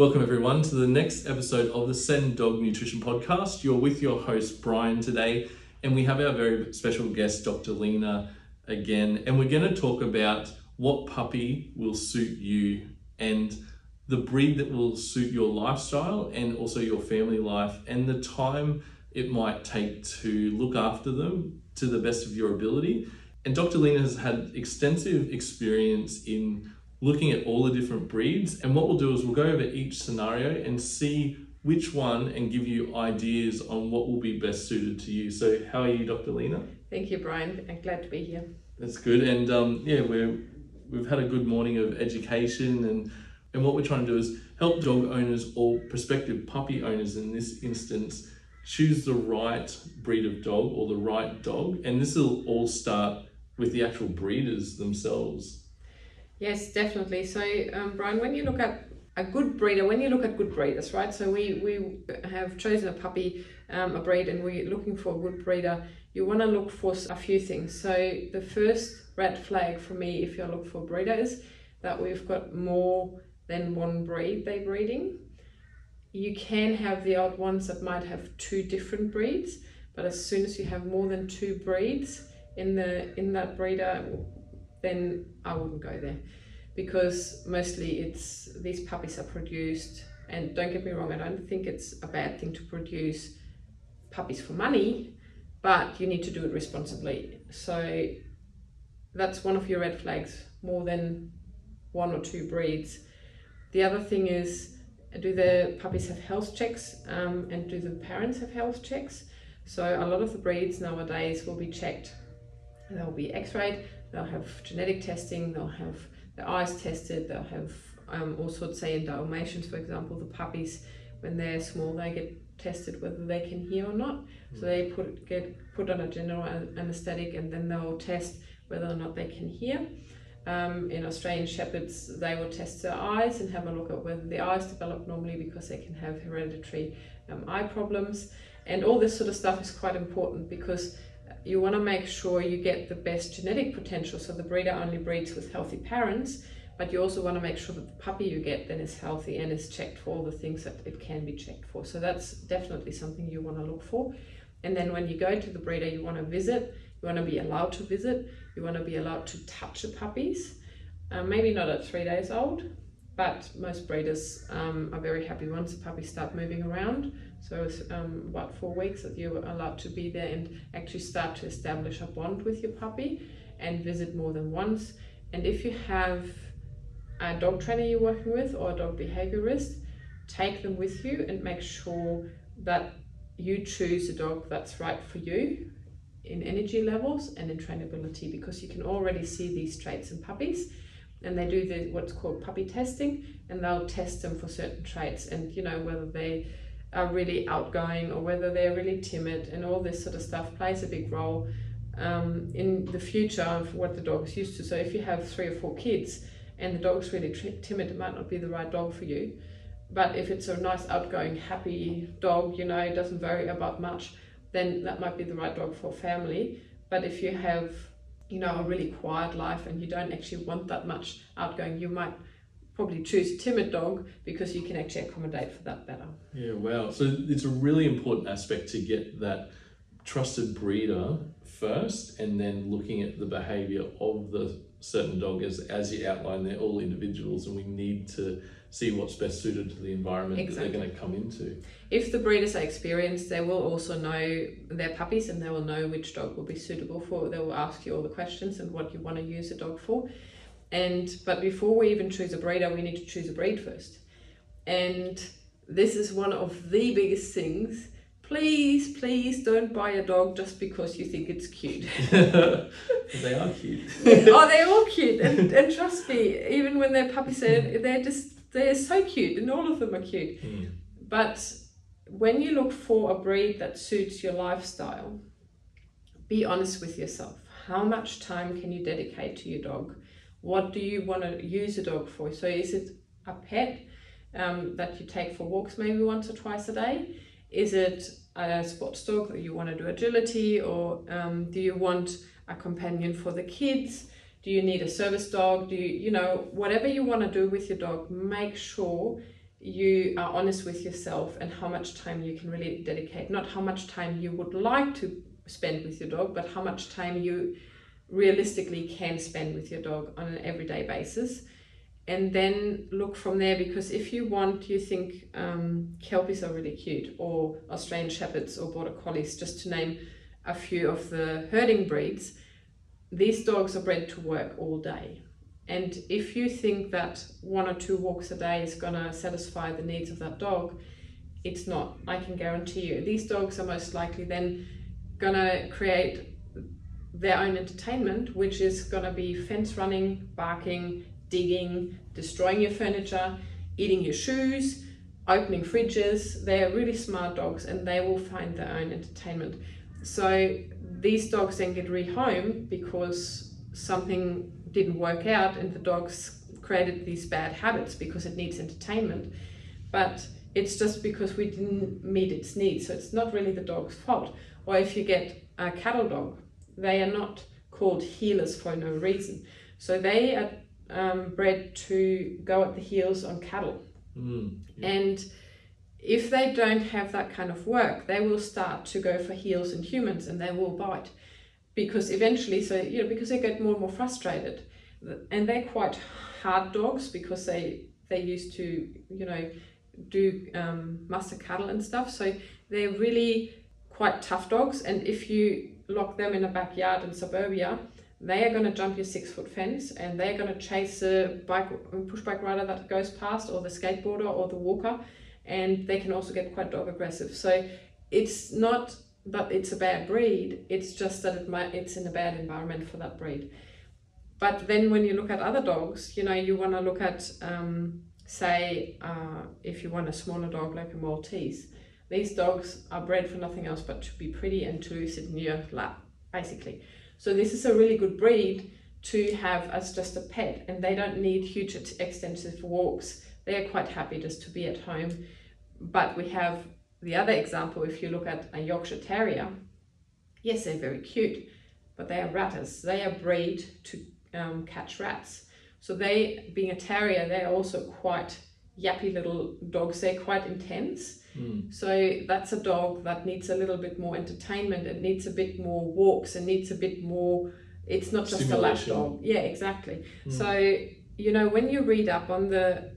Welcome, everyone, to the next episode of the Send Dog Nutrition Podcast. You're with your host, Brian, today, and we have our very special guest, Dr. Lena, again. And we're going to talk about what puppy will suit you and the breed that will suit your lifestyle and also your family life and the time it might take to look after them to the best of your ability. And Dr. Lena has had extensive experience in looking at all the different breeds. And what we'll do is we'll go over each scenario and see which one and give you ideas on what will be best suited to you. So, how are you, Dr. Lena? Thank you, Brian. I'm glad to be here. That's good. And um, yeah, we're, we've had a good morning of education. And, and what we're trying to do is help dog owners or prospective puppy owners in this instance choose the right breed of dog or the right dog. And this will all start with the actual breeders themselves. Yes, definitely. So, um, Brian, when you look at a good breeder, when you look at good breeders, right? So we we have chosen a puppy, um, a breed, and we're looking for a good breeder. You want to look for a few things. So the first red flag for me, if you look for breeders, that we've got more than one breed they're breeding. You can have the odd ones that might have two different breeds, but as soon as you have more than two breeds in the in that breeder, then I wouldn't go there. Because mostly it's these puppies are produced and don't get me wrong I don't think it's a bad thing to produce puppies for money but you need to do it responsibly. So that's one of your red flags more than one or two breeds. The other thing is do the puppies have health checks? Um, and do the parents have health checks? So a lot of the breeds nowadays will be checked. They'll be x-rayed they'll have genetic testing, they'll have the eyes tested, they'll have um, all sorts, say in Dalmatians, for example, the puppies, when they're small, they get tested whether they can hear or not. Mm. So they put get put on a general anesthetic and then they'll test whether or not they can hear. Um, in Australian Shepherds, they will test their eyes and have a look at whether the eyes develop normally because they can have hereditary um, eye problems. And all this sort of stuff is quite important because you want to make sure you get the best genetic potential. So the breeder only breeds with healthy parents, but you also want to make sure that the puppy you get then is healthy and is checked for all the things that it can be checked for. So that's definitely something you want to look for. And then when you go to the breeder, you want to visit, you want to be allowed to visit, you want to be allowed to touch the puppies. Um, maybe not at three days old, but most breeders um, are very happy once the puppies start moving around. So it's um, about four weeks that you're allowed to be there and actually start to establish a bond with your puppy and visit more than once. And if you have a dog trainer you're working with or a dog behaviorist, take them with you and make sure that you choose a dog that's right for you in energy levels and in trainability because you can already see these traits in puppies and they do the what's called puppy testing and they'll test them for certain traits and you know whether they are really outgoing or whether they're really timid and all this sort of stuff plays a big role um, in the future of what the dog's used to. So if you have three or four kids and the dog's really timid, it might not be the right dog for you. But if it's a nice, outgoing, happy dog, you know, it doesn't vary about much, then that might be the right dog for family. But if you have, you know, a really quiet life and you don't actually want that much outgoing, you might probably choose a timid dog because you can actually accommodate for that better. Yeah, wow. So it's a really important aspect to get that trusted breeder first and then looking at the behavior of the certain dog as, as you outline they're all individuals and we need to see what's best suited to the environment exactly. that they're going to come into if the breeders are experienced they will also know their puppies and they will know which dog will be suitable for they will ask you all the questions and what you want to use a dog for and but before we even choose a breeder, we need to choose a breed first. And this is one of the biggest things. Please, please don't buy a dog just because you think it's cute. they are cute. oh, they're all cute. And, and trust me, even when they're puppies, they're, they're just, they're so cute and all of them are cute. Mm. But when you look for a breed that suits your lifestyle, be honest with yourself. How much time can you dedicate to your dog? What do you want to use a dog for? So is it a pet um, that you take for walks maybe once or twice a day? Is it a sports dog that you want to do agility or um, do you want a companion for the kids? Do you need a service dog? Do you, you know, whatever you want to do with your dog, make sure you are honest with yourself and how much time you can really dedicate. Not how much time you would like to spend with your dog, but how much time you realistically can spend with your dog on an everyday basis. And then look from there because if you want, you think um, Kelpies are really cute, or Australian Shepherds, or Border Collies, just to name a few of the herding breeds, these dogs are bred to work all day. And if you think that one or two walks a day is going to satisfy the needs of that dog, it's not. I can guarantee you. These dogs are most likely then going to create their own entertainment, which is going to be fence running, barking, digging, destroying your furniture, eating your shoes, opening fridges. They're really smart dogs and they will find their own entertainment. So these dogs then get rehomed because something didn't work out and the dogs created these bad habits because it needs entertainment. But it's just because we didn't meet its needs. So it's not really the dog's fault. Or if you get a cattle dog, they are not called heelers for no reason. So they are um, bred to go at the heels on cattle. Mm, yeah. And if they don't have that kind of work, they will start to go for heels in humans and they will bite. Because eventually, so, you know, because they get more and more frustrated. And they're quite hard dogs because they, they used to, you know, do um, muster cattle and stuff. So they're really quite tough dogs. And if you lock them in a backyard in suburbia, they are going to jump your six foot fence and they're going to chase a bike push bike rider that goes past or the skateboarder or the walker and they can also get quite dog aggressive so it's not that it's a bad breed it's just that it might it's in a bad environment for that breed but then when you look at other dogs you know you want to look at um, say uh, if you want a smaller dog like a maltese these dogs are bred for nothing else but to be pretty and to sit in your lap basically so this is a really good breed to have as just a pet and they don't need huge extensive walks. They're quite happy just to be at home. But we have the other example, if you look at a Yorkshire Terrier, yes, they're very cute, but they are ratters. They are bred to um, catch rats. So they, being a terrier, they're also quite yappy little dogs. They're quite intense. Mm. So that's a dog that needs a little bit more entertainment. It needs a bit more walks. It needs a bit more. It's not just a lap dog. Yeah, exactly. Mm. So you know when you read up on the,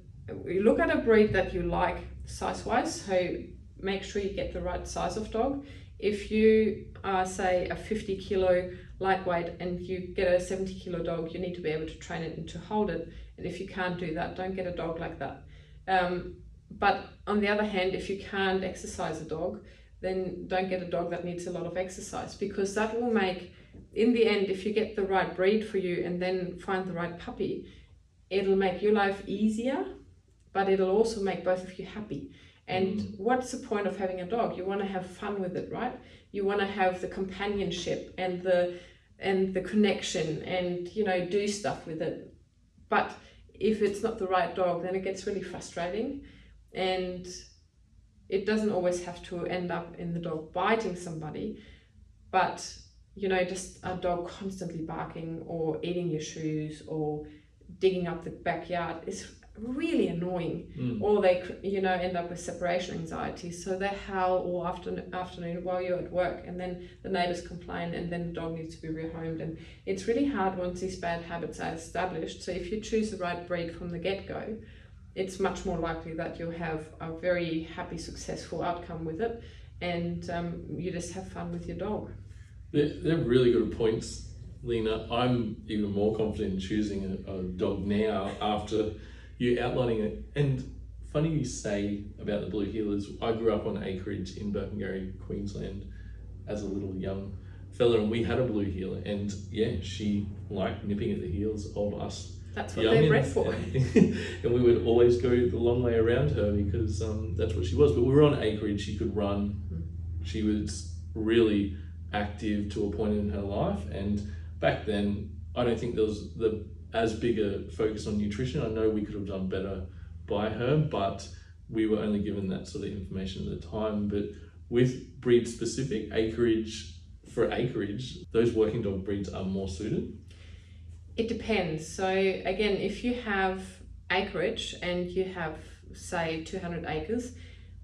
you look at a breed that you like size wise. So make sure you get the right size of dog. If you are say a 50 kilo lightweight and you get a 70 kilo dog, you need to be able to train it and to hold it. And if you can't do that, don't get a dog like that. Um, but on the other hand, if you can't exercise a dog, then don't get a dog that needs a lot of exercise because that will make, in the end, if you get the right breed for you and then find the right puppy, it'll make your life easier, but it'll also make both of you happy. And mm. what's the point of having a dog? You want to have fun with it, right? You want to have the companionship and the and the connection and you know do stuff with it. But if it's not the right dog, then it gets really frustrating and it doesn't always have to end up in the dog biting somebody but you know just a dog constantly barking or eating your shoes or digging up the backyard is really annoying. Mm. or they you know end up with separation anxiety. So they howl all afternoon afternoon while you're at work and then the neighbors complain and then the dog needs to be rehomed. And it's really hard once these bad habits are established. So if you choose the right breed from the get-go it's much more likely that you'll have a very happy, successful outcome with it, and um, you just have fun with your dog. They're, they're really good points, Lena. I'm even more confident in choosing a, a dog now after you outlining it. And funny you say about the blue heelers. I grew up on acreage in Burpengary, Queensland, as a little young fella, and we had a blue heeler, and yeah, she liked nipping at the heels of us that's what they're bred for. and we would always go the long way around her because um, that's what she was. But we were on acreage, she could run. Mm. She was really active to a point in her life. And back then, I don't think there was the as big a focus on nutrition. I know we could have done better by her, but we were only given that sort of information at the time. But with breed specific acreage for acreage, those working dog breeds are more suited. It depends. So again, if you have acreage and you have say 200 acres,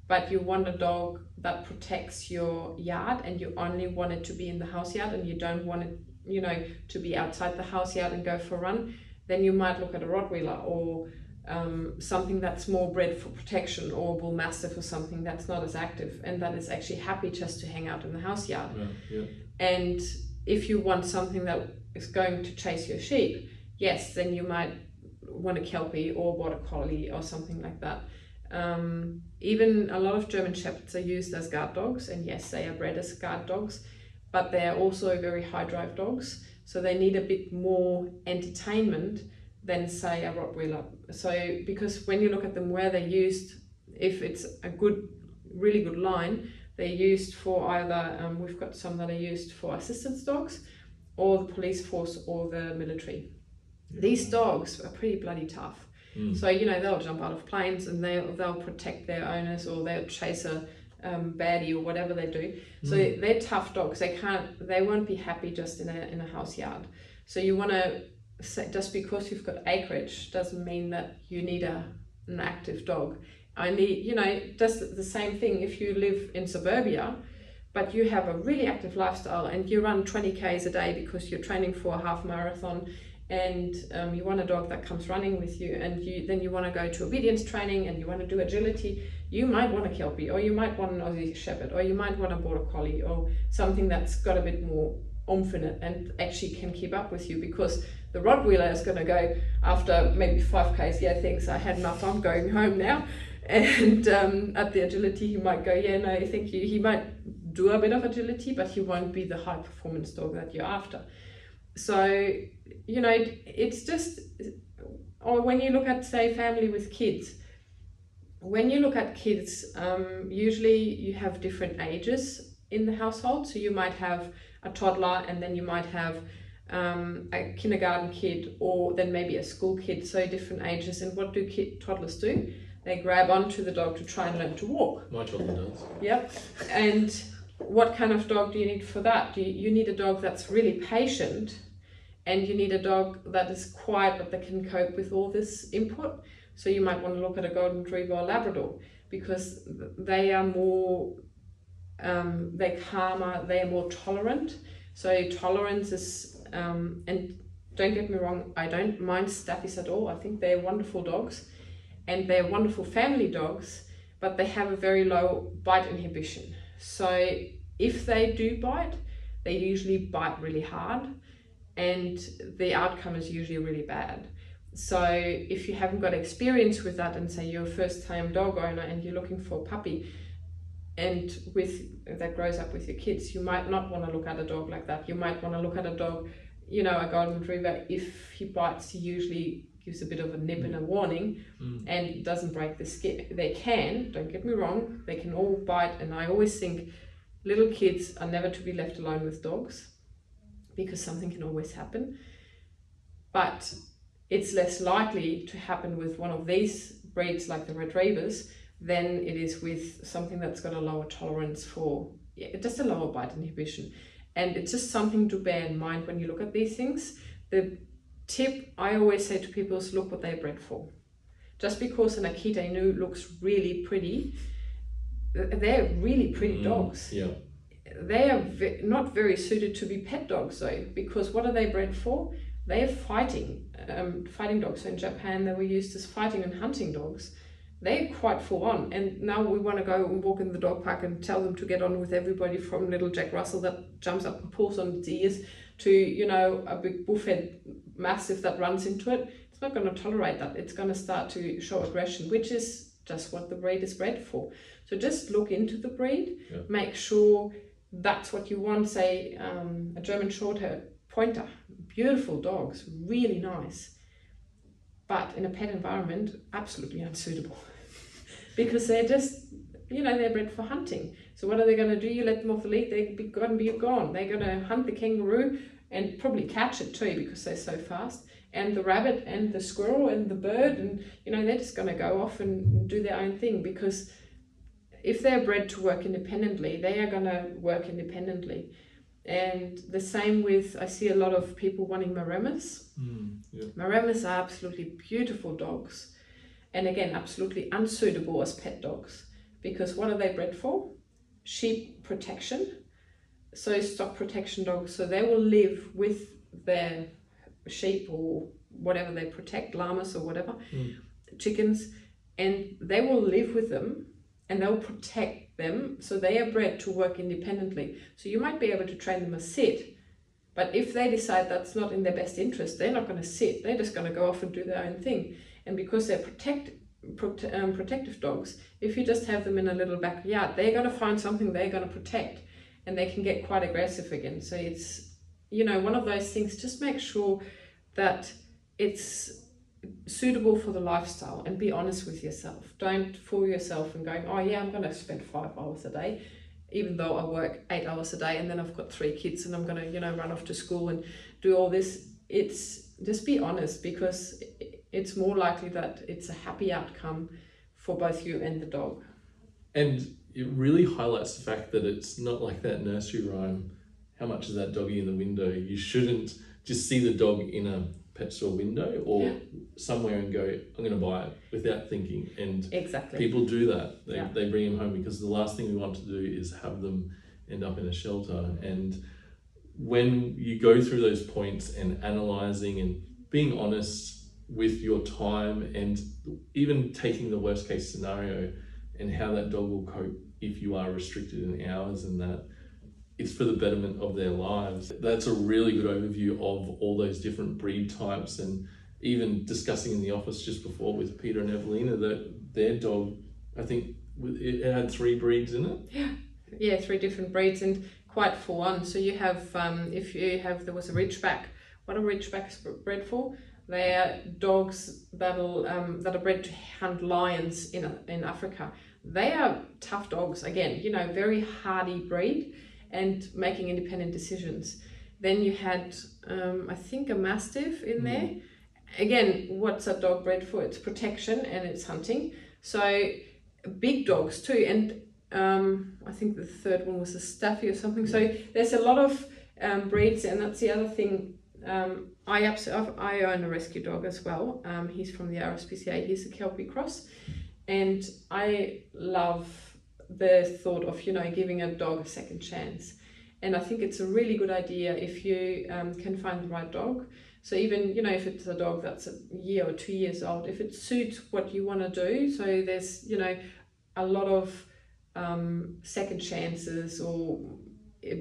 but you want a dog that protects your yard and you only want it to be in the house yard and you don't want it, you know, to be outside the house yard and go for a run, then you might look at a Rottweiler or um, something that's more bred for protection or bull mastiff or something that's not as active and that is actually happy just to hang out in the house yard. Yeah, yeah. And if you want something that is going to chase your sheep, yes, then you might want a kelpie or border collie or something like that. Um, even a lot of German shepherds are used as guard dogs, and yes, they are bred as guard dogs, but they are also very high drive dogs, so they need a bit more entertainment than say a Rottweiler. So because when you look at them where they're used, if it's a good, really good line, they're used for either um, we've got some that are used for assistance dogs, or the police force or the military. These dogs are pretty bloody tough. Mm. So you know they'll jump out of planes and they'll they'll protect their owners or they'll chase a um, baddie or whatever they do. So Mm. they're tough dogs. They can't they won't be happy just in a in a house yard. So you want to just because you've got acreage doesn't mean that you need a an active dog. I need you know just the same thing if you live in suburbia. But you have a really active lifestyle and you run 20 k's a day because you're training for a half marathon and um, you want a dog that comes running with you and you then you want to go to obedience training and you want to do agility you might want a kelpie or you might want an aussie shepherd or you might want a border collie or something that's got a bit more oomph in it and actually can keep up with you because the rottweiler is going to go after maybe 5 k's yeah thanks i had enough i'm going home now. And um, at the agility he might go yeah no thank you. He might do a bit of agility but he won't be the high performance dog that you're after. So you know it's just or when you look at say family with kids when you look at kids um, usually you have different ages in the household. So you might have a toddler and then you might have um, a kindergarten kid or then maybe a school kid. So different ages. And what do kid toddlers do? They grab onto the dog to try and learn to walk. My toddler does. Yep. And what kind of dog do you need for that? You, you need a dog that's really patient and you need a dog that is quiet but that can cope with all this input. So you might want to look at a golden retriever or Labrador because they are more um, they're calmer, they are more tolerant. So tolerance is um, and don't get me wrong, I don't mind staffies at all. I think they're wonderful dogs and they're wonderful family dogs but they have a very low bite inhibition. So if they do bite, they usually bite really hard and the outcome is usually really bad. So if you haven't got experience with that and say you're a first time dog owner and you're looking for a puppy and with that grows up with your kids, you might not want to look at a dog like that. You might want to look at a dog, you know, a golden retriever, if he bites, he usually gives a bit of a nip and a warning Mm. and it doesn't break the skin. They can, don't get me wrong, they can all bite, and I always think little kids are never to be left alone with dogs because something can always happen. But it's less likely to happen with one of these breeds like the retrievers than it is with something that's got a lower tolerance for yeah, just a lower bite inhibition. And it's just something to bear in mind when you look at these things. The tip I always say to people is look what they're bred for just because an Akita Inu looks really pretty, they're really pretty Mm, dogs. Yeah. They are ve- not very suited to be pet dogs though, because what are they bred for? They are fighting, um, fighting dogs. So in Japan, they were used as fighting and hunting dogs. They're quite full on, and now we want to go and walk in the dog park and tell them to get on with everybody from little Jack Russell that jumps up and pulls on its ears to you know a big bullfed mastiff that runs into it it's not going to tolerate that. It's going to start to show aggression, which is just what the breed is bred for. So just look into the breed, Yeah. make sure that's what you want. Say um, a German Shorthair Pointer, beautiful dogs, really nice, but in a pet environment, absolutely unsuitable because they're just you know they're bred for hunting. So what are they going to do? You let them off the lead, they're going to be gone. They're going to hunt the kangaroo and probably catch it too because they're so fast and the rabbit and the squirrel and the bird and you know they're just going to go off and do their own thing because if they're bred to work independently they are going to work independently and the same with i see a lot of people wanting maremmas Mm. Yeah. maremmas are absolutely beautiful dogs and again, absolutely unsuitable as pet dogs because what are they bred for? Sheep protection. So, stock protection dogs, so they will live with their sheep or whatever they protect, llamas or whatever, Mm. chickens, and they will live with them and they'll protect them. So they are bred to work independently. So you might be able to train them as sit, but if they decide that's not in their best interest, they're not going to sit. They're just going to go off and do their own thing. And because they're protect, prote- um, protective dogs, if you just have them in a little backyard, they're going to find something they're going to protect, and they can get quite aggressive again. So it's you know one of those things. Just make sure that it's suitable for the lifestyle and be honest with yourself. Don't fool yourself and going, oh yeah, I'm going to spend five hours a day, even though I work eight hours a day and then I've got three kids and I'm going to, you know, run off to school and do all this. It's just be honest because it's more likely that it's a happy outcome for both you and the dog. And it really highlights the fact that it's not like that nursery rhyme. How much is that doggy in the window? You shouldn't just see the dog in a pet store window or Yeah. somewhere and go, I'm going to buy it without thinking. And Exactly. people do that. They, Yeah. they bring them home because the last thing we want to do is have them end up in a shelter. And when you go through those points and analyzing and being honest with your time and even taking the worst case scenario and how that dog will cope if you are restricted in hours and that it's for the betterment of their lives. That's a really good overview of all those different breed types and even discussing in the office just before with Peter and Evelina that their dog, I think it had three breeds in it. Yeah, yeah, three different breeds and quite full on. So you have, um, if you have, there was a Ridgeback. What are Ridgebacks bred for? They are dogs that'll um, that are bred to hunt lions in in Africa. They are tough dogs. Again, you know, very hardy breed and making independent decisions. Then you had, um, I think, a Mastiff in Mm. there. Again, what's a dog bred for? It's protection and it's hunting. So big dogs too, and um, I think the third one was a Staffy or something. So there's a lot of um, breeds, and that's the other thing. Um, I I own a rescue dog as well. Um, he's from the RSPCA. He's a Kelpie Cross, and I love the thought of you know giving a dog a second chance. And I think it's a really good idea if you um, can find the right dog. So even you know if it's a dog that's a year or two years old, if it suits what you want to do. So there's you know a lot of um, second chances or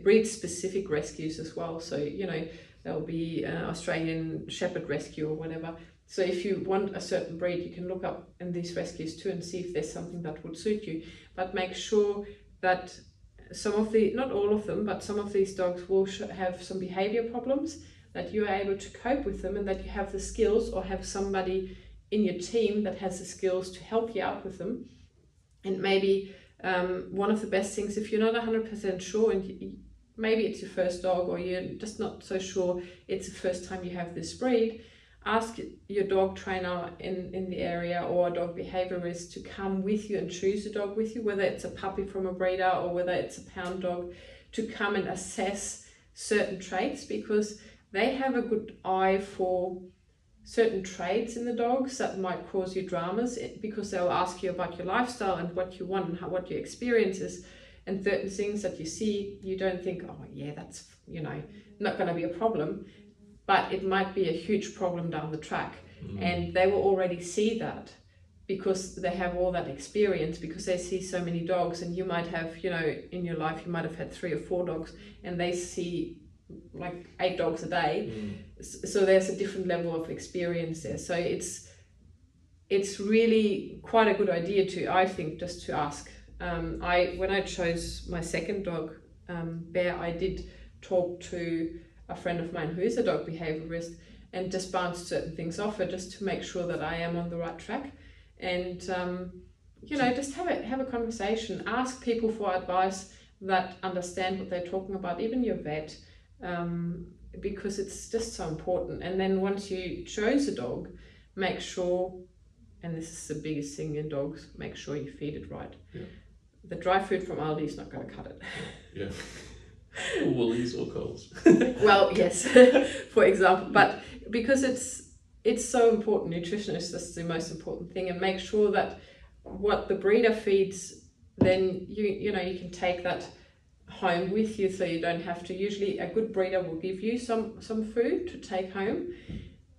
breed specific rescues as well. So, you know, there'll be uh, Australian Shepherd Rescue or whatever. So, if you want a certain breed, you can look up in these rescues too and see if there's something that would suit you. But make sure that some of the, not all of them, but some of these dogs will have some behavior problems, that you are able to cope with them and that you have the skills or have somebody in your team that has the skills to help you out with them. And maybe um, one of the best things if you're not 100% sure and maybe it's your first dog or you're just not so sure it's the first time you have this breed. Ask your dog trainer in, in the area or a dog behaviorist to come with you and choose a dog with you whether it's a puppy from a breeder or whether it's a pound dog to come and assess certain traits because they have a good eye for certain traits in the dogs that might cause you dramas because they'll ask you about your lifestyle and what you want and how, what your experience is and certain things that you see you don't think oh yeah that's you know not going to be a problem but it might be a huge problem down the track Mm. and they will already see that because they have all that experience because they see so many dogs and you might have you know in your life you might have had three or four dogs and they see like eight dogs a day Mm. So there's a different level of experience there so it's it's really quite a good idea to i think just to ask um, i when i chose my second dog um, bear i did talk to a friend of mine who is a dog behaviorist and just bounce certain things off her just to make sure that i am on the right track and um, you know just have a have a conversation ask people for advice that understand what they're talking about even your vet um, because it's just so important. And then once you chose a dog, make sure, and this is the biggest thing in dogs, make sure you feed it right. Yeah. The dry food from Aldi is not going to cut it. Yeah. Or Woolies or Coles. well, yes, for example, but because it's it's so important. Nutrition is just the most important thing, and make sure that what the breeder feeds, then you you know you can take that home with you, so you don't have to. Usually, a good breeder will give you some some food to take home,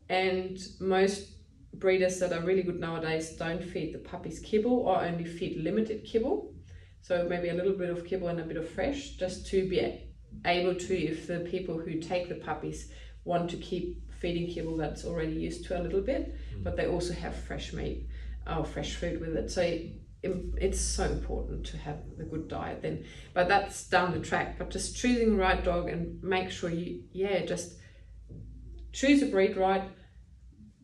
and most breeders that are really good nowadays don't feed the puppies kibble or only feed limited kibble. So maybe a little bit of kibble and a bit of fresh, just to be able to, if the people who take the puppies want to keep feeding kibble that's already used to a little bit, mm. but they also have fresh meat or fresh food with it. So it, it's so important to have a good diet then. But that's down the track. But just choosing the right dog and make sure you, yeah, just choose a breed right,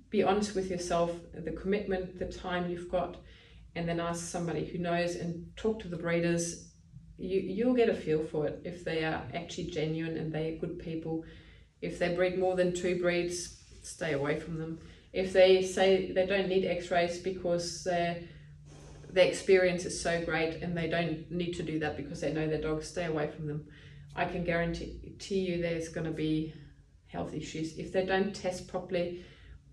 be honest with yourself, the commitment, the time you've got, and then ask somebody who knows and talk to the breeders. You, you'll get a feel for it if they are actually genuine and they are good people if they breed more than two breeds, stay away from them. If they say they don't need x-rays because their, their experience is so great and they don't need to do that because they know their dogs, stay away from them. I can guarantee you there's going to be health issues if they don't test properly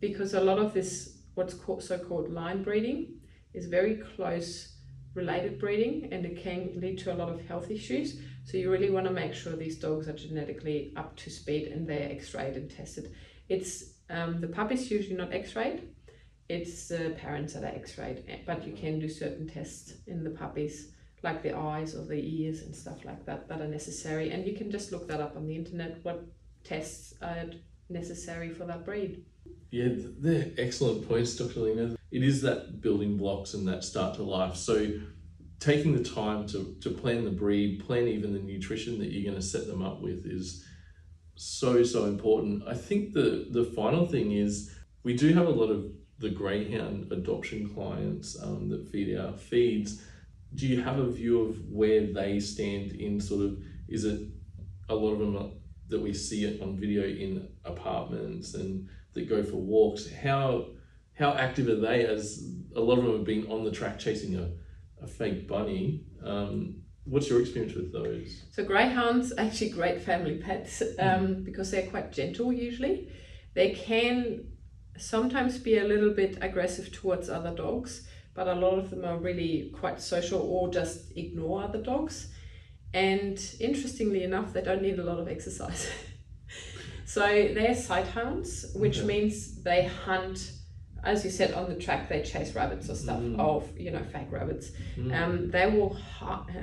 because a lot of this what's called so-called line breeding is very close related breeding and it can lead to a lot of health issues so you really want to make sure these dogs are genetically up to speed and they're x-rayed and tested. It's um, the puppy's usually not x-rayed. It's the parents that are x-rayed, eh, but you can do certain tests in the puppies, like the eyes or the ears and stuff like that, that are necessary. And you can just look that up on the internet. What tests are necessary for that breed? Yeah, they're excellent points, Dr. Lena. It is that building blocks and that start to life. So taking the time to, to plan the breed, plan even the nutrition that you're going to set them up with is so, so important. I think the, the final thing is we do have a lot of the greyhound adoption clients um, that feed our feeds. Do you have a view of where they stand in sort of, is it a lot of them that we see it on video in apartments and that go for walks? How, how active are they as a lot of them have been on the track chasing a a fake bunny. Um, what's your experience with those? So greyhounds are actually great family pets um, because they're quite gentle usually. They can sometimes be a little bit aggressive towards other dogs, but a lot of them are really quite social or just ignore other dogs. And interestingly enough, they don't need a lot of exercise. so they're sighthounds, which okay. means they hunt as you said on the track they chase rabbits or stuff mm. of you know fake rabbits mm. um, they will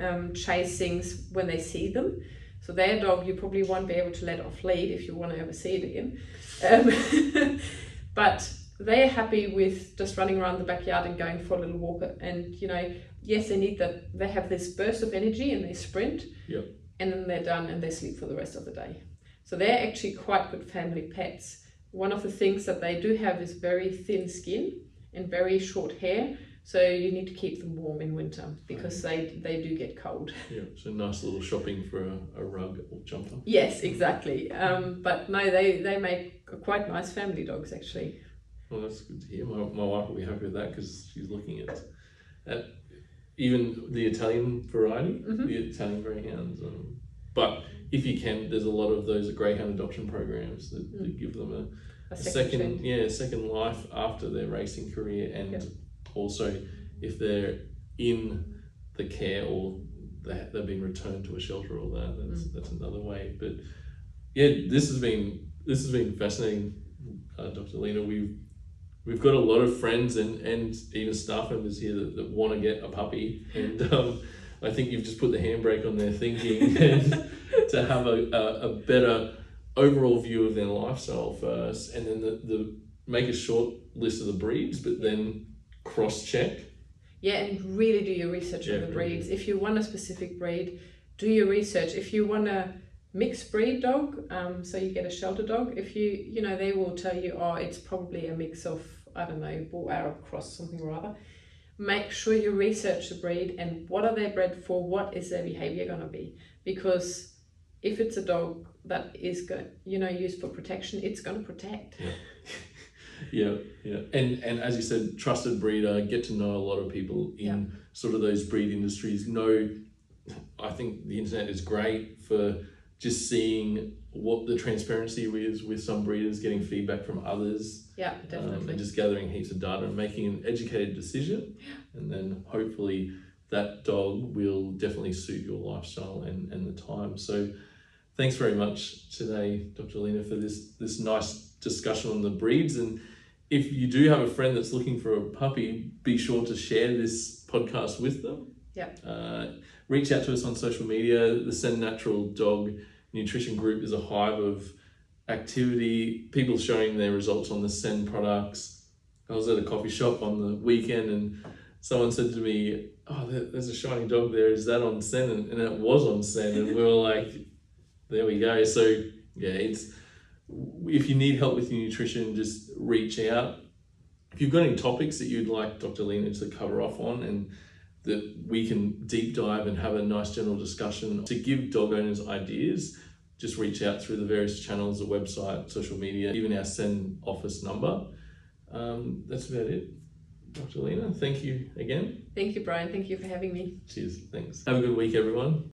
um, chase things when they see them so their dog you probably won't be able to let off lead if you want to ever see it again um, but they're happy with just running around the backyard and going for a little walk and you know yes they need that they have this burst of energy and they sprint yep. and then they're done and they sleep for the rest of the day so they're actually quite good family pets one of the things that they do have is very thin skin and very short hair. So you need to keep them warm in winter because they, they do get cold. Yeah, so nice little shopping for a, a rug or jumper. Yes, exactly. Um, but no, they, they make quite nice family dogs actually. Well, that's good to hear. My, my wife will be happy with that because she's looking at, at even the Italian variety, mm-hmm. the Italian greyhounds. Um, but if you can, there's a lot of those greyhound adoption programs that, mm. that give them a, a, a second, second yeah, second life after their racing career, and yep. also if they're in the care or they, they've been returned to a shelter or that, that's mm. that's another way. But yeah, this has been this has been fascinating, uh, Dr. Lena. We've we've got a lot of friends and, and even staff members here that, that want to get a puppy and um, I think you've just put the handbrake on their thinking and to have a, a, a, better overall view of their lifestyle first, and then the, the make a short list of the breeds, but then cross check. Yeah, and really do your research yeah, on the breeds. If you want a specific breed, do your research. If you want a mixed breed dog, um, so you get a shelter dog, if you, you know, they will tell you, oh, it's probably a mix of, I don't know, bull Arab cross, something or other make sure you research the breed and what are they bred for, what is their behavior going to be. Because if it's a dog that is going, you know, used for protection, it's going to protect. Yeah. yeah, yeah, and and as you said, trusted breeder. Get to know a lot of people in yeah. sort of those breed industries. Know, I think the internet is great for just seeing what the transparency is with some breeders, getting feedback from others, Yeah, um, definitely. and just gathering heaps of data and making an educated decision. And then hopefully that dog will definitely suit your lifestyle and, and the time. So thanks very much today, Dr. Lena, for this, this nice discussion on the breeds. And if you do have a friend that's looking for a puppy, be sure to share this podcast with them. Yeah. Uh, reach out to us on social media. The Send Natural Dog Nutrition Group is a hive of activity, people showing their results on the Send products. I was at a coffee shop on the weekend and someone said to me, Oh, there's a shiny dog there. Is that on Send? And, and it was on Send. And we were like, There we go. So, yeah, it's if you need help with your nutrition, just reach out. If you've got any topics that you'd like Dr. Lena to cover off on and that we can deep dive and have a nice general discussion to give dog owners ideas, just reach out through the various channels, the website, social media, even our send office number. Um, that's about it. Dr. Lena, thank you again. Thank you, Brian. Thank you for having me. Cheers. Thanks. Have a good week, everyone.